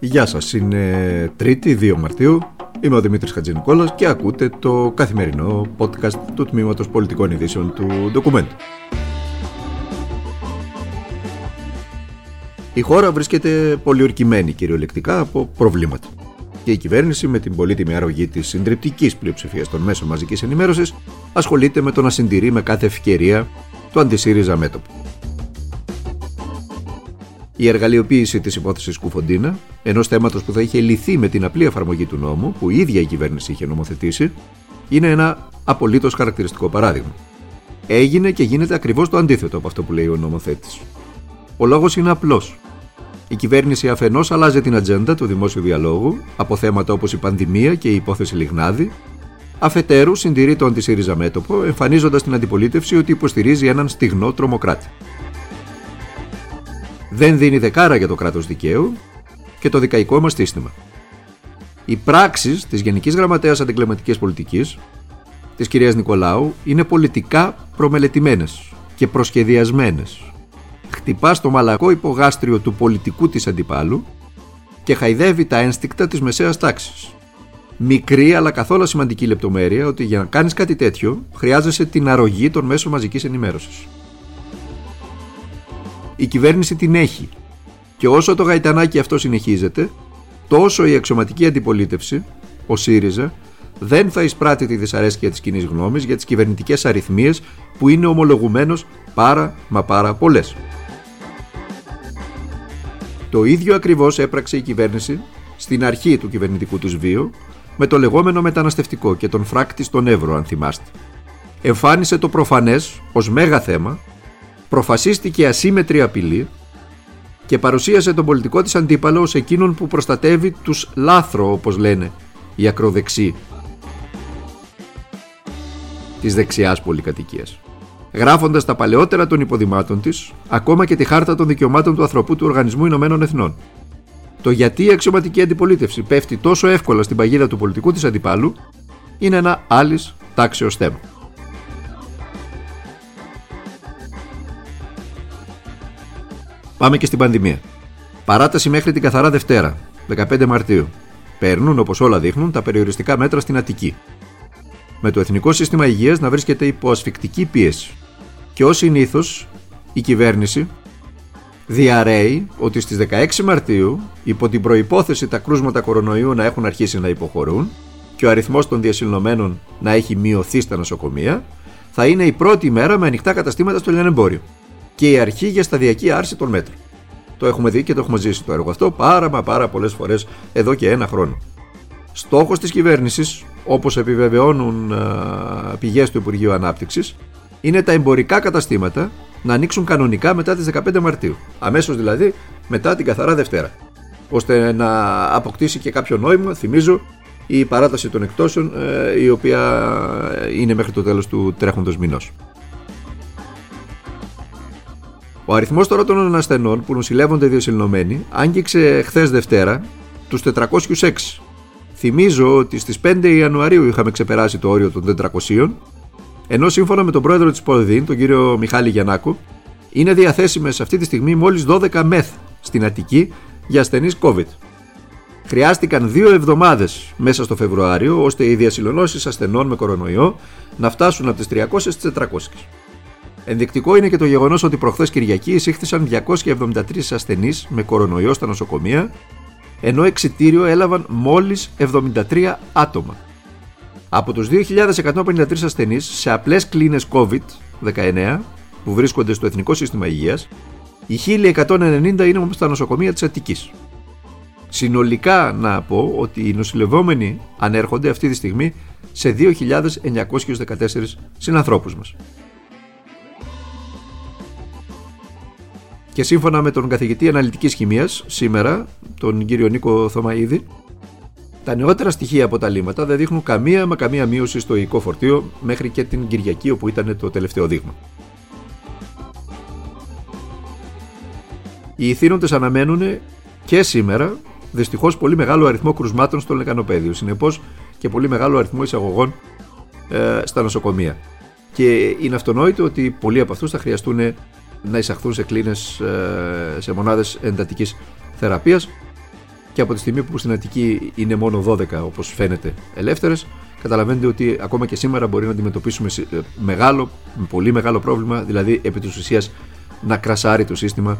Γεια σας, είναι 3η 2 Μαρτίου, είμαι ο Δημήτρης Χατζηνικόλας και ακούτε το καθημερινό podcast του Τμήματος Πολιτικών Ειδήσεων του Ντοκουμέντου. Η χώρα βρίσκεται πολιορκημένη κυριολεκτικά από προβλήματα. Και η κυβέρνηση, με την πολύτιμη αρρωγή της συντριπτικής πλειοψηφίας των μέσων μαζικής ενημέρωσης, ασχολείται με το να συντηρεί με κάθε ευκαιρία το αντισύριζα μέτωπο. Η εργαλειοποίηση της υπόθεσης Κουφοντίνα, ενός θέματος που θα είχε λυθεί με την απλή εφαρμογή του νόμου, που η ίδια η κυβέρνηση είχε νομοθετήσει, είναι ένα απολύτως χαρακτηριστικό παράδειγμα. Έγινε και γίνεται ακριβώς το αντίθετο από αυτό που λέει ο νομοθέτης. Ο λόγος είναι απλός. Η κυβέρνηση αφενός αλλάζει την ατζέντα του δημόσιου διαλόγου από θέματα όπως η πανδημία και η υπόθεση Λιγνάδη, αφετέρου συντηρεί το αντισύριζα μέτωπο, εμφανίζοντας την αντιπολίτευση ότι υποστηρίζει έναν στιγνό τρομοκράτη δεν δίνει δεκάρα για το κράτος δικαίου και το δικαϊκό μας σύστημα. Οι πράξεις της Γενικής Γραμματέας Αντιγκληματικής Πολιτικής της κυρίας Νικολάου είναι πολιτικά προμελετημένες και προσχεδιασμένες. Χτυπά στο μαλακό υπογάστριο του πολιτικού της αντιπάλου και χαϊδεύει τα ένστικτα της μεσαίας τάξης. Μικρή αλλά καθόλου σημαντική λεπτομέρεια ότι για να κάνεις κάτι τέτοιο χρειάζεσαι την αρρωγή των μέσων μαζικής ενημέρωσης η κυβέρνηση την έχει. Και όσο το γαϊτανάκι αυτό συνεχίζεται, τόσο η αξιωματική αντιπολίτευση, ο ΣΥΡΙΖΑ, δεν θα εισπράττει τη δυσαρέσκεια της κοινής γνώμης για τις κυβερνητικές αριθμίες που είναι ομολογουμένως πάρα μα πάρα πολλές. Το ίδιο ακριβώς έπραξε η κυβέρνηση στην αρχή του κυβερνητικού τους βίου με το λεγόμενο μεταναστευτικό και τον φράκτη στον Εύρο αν θυμάστε. Εμφάνισε το προφανές ως μέγα θέμα προφασίστηκε ασύμετρη απειλή και παρουσίασε τον πολιτικό της αντίπαλο ως εκείνον που προστατεύει τους λάθρο όπως λένε οι ακροδεξοί της δεξιάς πολυκατοικίας. Γράφοντας τα παλαιότερα των υποδημάτων της, ακόμα και τη χάρτα των δικαιωμάτων του ανθρωπού του Οργανισμού Ηνωμένων Εθνών. Το γιατί η αξιωματική αντιπολίτευση πέφτει τόσο εύκολα στην παγίδα του πολιτικού της αντιπάλου είναι ένα άλλης τάξεως θέμα. Πάμε και στην πανδημία. Παράταση μέχρι την καθαρά Δευτέρα, 15 Μαρτίου. Παίρνουν, όπως όλα δείχνουν, τα περιοριστικά μέτρα στην Αττική. Με το Εθνικό Σύστημα Υγείας να βρίσκεται υπό ασφικτική πίεση. Και ως συνήθως, η κυβέρνηση διαρρέει ότι στις 16 Μαρτίου, υπό την προϋπόθεση τα κρούσματα κορονοϊού να έχουν αρχίσει να υποχωρούν και ο αριθμός των διασυλλομένων να έχει μειωθεί στα νοσοκομεία, θα είναι η πρώτη μέρα με ανοιχτά καταστήματα στο λιανεμπόριο και η αρχή για σταδιακή άρση των μέτρων. Το έχουμε δει και το έχουμε ζήσει το έργο αυτό πάρα μα πάρα πολλές φορές εδώ και ένα χρόνο. Στόχος της κυβέρνησης, όπως επιβεβαιώνουν πηγές του Υπουργείου Ανάπτυξης, είναι τα εμπορικά καταστήματα να ανοίξουν κανονικά μετά τις 15 Μαρτίου, αμέσως δηλαδή μετά την καθαρά Δευτέρα, ώστε να αποκτήσει και κάποιο νόημα, θυμίζω, η παράταση των εκτόσεων, ε, η οποία είναι μέχρι το τέλος του τρέχοντος μηνός. Ο αριθμός τώρα των ασθενών που νοσηλεύονται διασυλλομένοι άγγιξε χθες Δευτέρα τους 406. Θυμίζω ότι στις 5 Ιανουαρίου είχαμε ξεπεράσει το όριο των 400, ενώ σύμφωνα με τον πρόεδρο της ΠΟΔΗΝ, τον κύριο Μιχάλη Γιαννάκου, είναι διαθέσιμες αυτή τη στιγμή μόλις 12 μεθ στην Αττική για ασθενείς COVID. Χρειάστηκαν δύο εβδομάδες μέσα στο Φεβρουάριο ώστε οι διασυλλονώσεις ασθενών με κορονοϊό να φτάσουν από τις 300 στις 400. Ενδεικτικό είναι και το γεγονός ότι προχθές Κυριακή εισήχθησαν 273 ασθενείς με κορονοϊό στα νοσοκομεία, ενώ εξιτήριο έλαβαν μόλις 73 άτομα. Από τους 2.153 ασθενείς σε απλές κλίνες COVID-19 που βρίσκονται στο Εθνικό Σύστημα Υγείας, οι 1.190 είναι όμως στα νοσοκομεία της Αττικής. Συνολικά να πω ότι οι νοσηλευόμενοι ανέρχονται αυτή τη στιγμή σε 2.914 συνανθρώπους μας. Και σύμφωνα με τον καθηγητή αναλυτικής χημίας σήμερα, τον κύριο Νίκο Θωμαίδη, τα νεότερα στοιχεία από τα λίμματα δεν δείχνουν καμία μα καμία μείωση στο οικό φορτίο μέχρι και την Κυριακή όπου ήταν το τελευταίο δείγμα. Οι ηθήνοντες αναμένουν και σήμερα δυστυχώς πολύ μεγάλο αριθμό κρουσμάτων στο λεκανοπέδιο, συνεπώς και πολύ μεγάλο αριθμό εισαγωγών ε, στα νοσοκομεία. Και είναι αυτονόητο ότι πολλοί από αυτούς θα χρειαστούν να εισαχθούν σε κλίνες, ε, σε μονάδες εντατικής θεραπείας και από τη στιγμή που στην Αττική είναι μόνο 12 όπως φαίνεται ελεύθερες καταλαβαίνετε ότι ακόμα και σήμερα μπορεί να αντιμετωπίσουμε ε, μεγάλο, πολύ μεγάλο πρόβλημα δηλαδή επί της ουσίας να κρασάρει το σύστημα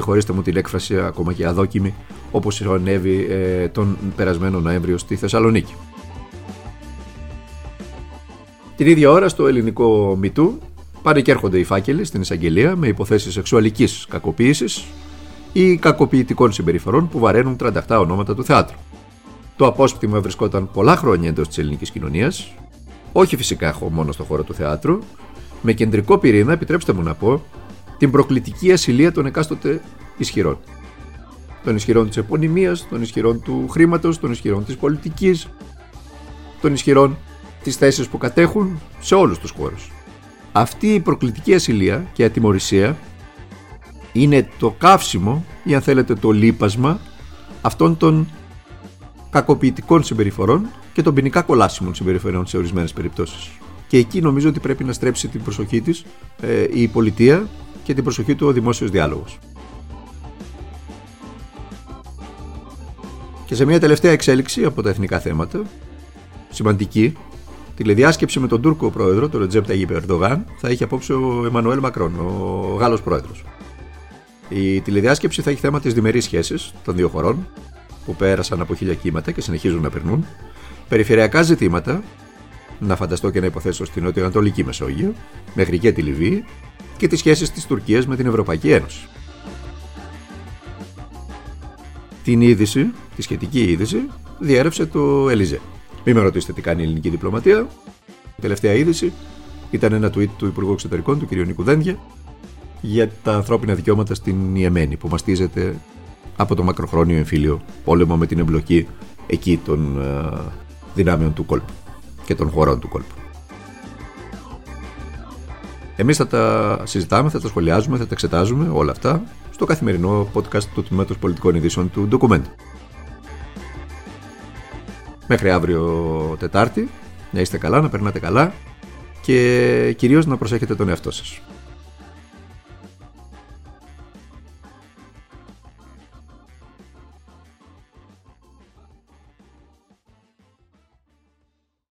χωρίστε μου την έκφραση ακόμα και αδόκιμη όπως συνέβη ε, τον περασμένο Νοέμβριο στη Θεσσαλονίκη. Την ίδια ώρα στο ελληνικό Μητού πάνε και έρχονται οι φάκελοι στην εισαγγελία με υποθέσεις σεξουαλικής κακοποίησης ή κακοποιητικών συμπεριφορών που βαραίνουν 37 ονόματα του θεάτρου. Το απόσπτημα βρισκόταν πολλά χρόνια εντός της ελληνικής κοινωνίας, όχι φυσικά μόνο στον χώρο του θεάτρου, με κεντρικό πυρήνα, επιτρέψτε μου να πω, την προκλητική ασυλία των εκάστοτε ισχυρών. Των ισχυρών της επωνυμίας, των ισχυρών του χρήματος, των ισχυρών της πολιτικής, των ισχυρών της θέσης που κατέχουν σε όλους τους χώρους. Αυτή η προκλητική ασυλία και ατιμορρησία είναι το καύσιμο ή αν θέλετε το λείπασμα αυτών των κακοποιητικών συμπεριφορών και των ποινικά κολάσιμων συμπεριφορών σε ορισμένες περιπτώσεις. Και εκεί νομίζω ότι πρέπει να στρέψει την προσοχή της ε, η πολιτεία και την προσοχή του ο δημόσιος διάλογος. Και σε μια τελευταία εξέλιξη από τα εθνικά θέματα, σημαντική, τηλεδιάσκεψη με τον Τούρκο πρόεδρο, τον Ρετζέπ Ταγίπ Ερντογάν, θα έχει απόψε ο Εμμανουέλ Μακρόν, ο Γάλλος πρόεδρος. Η τηλεδιάσκεψη θα έχει θέμα τις διμερείς σχέσεις των δύο χωρών, που πέρασαν από χίλια κύματα και συνεχίζουν να περνούν, περιφερειακά ζητήματα, να φανταστώ και να υποθέσω στην Νοτιοανατολική Μεσόγειο, μέχρι και τη Λιβύη, και τις σχέσεις της Τουρκίας με την Ευρωπαϊκή Ένωση. Την είδηση, τη σχετική είδηση, διέρευσε το Ελιζέ. Μην με ρωτήσετε τι κάνει η ελληνική διπλωματία. Η τελευταία είδηση ήταν ένα tweet του Υπουργού Εξωτερικών, του κ. Νίκου Δένδια, για τα ανθρώπινα δικαιώματα στην Ιεμένη, που μαστίζεται από το μακροχρόνιο εμφύλιο πόλεμο με την εμπλοκή εκεί των ε, δυνάμεων του κόλπου και των χωρών του κόλπου. Εμείς θα τα συζητάμε, θα τα σχολιάζουμε, θα τα εξετάζουμε όλα αυτά στο καθημερινό podcast του Τμήματος Πολιτικών Ειδήσεων του Document. Μέχρι αύριο Τετάρτη, να είστε καλά, να περνάτε καλά και κυρίως να προσέχετε τον εαυτό σας.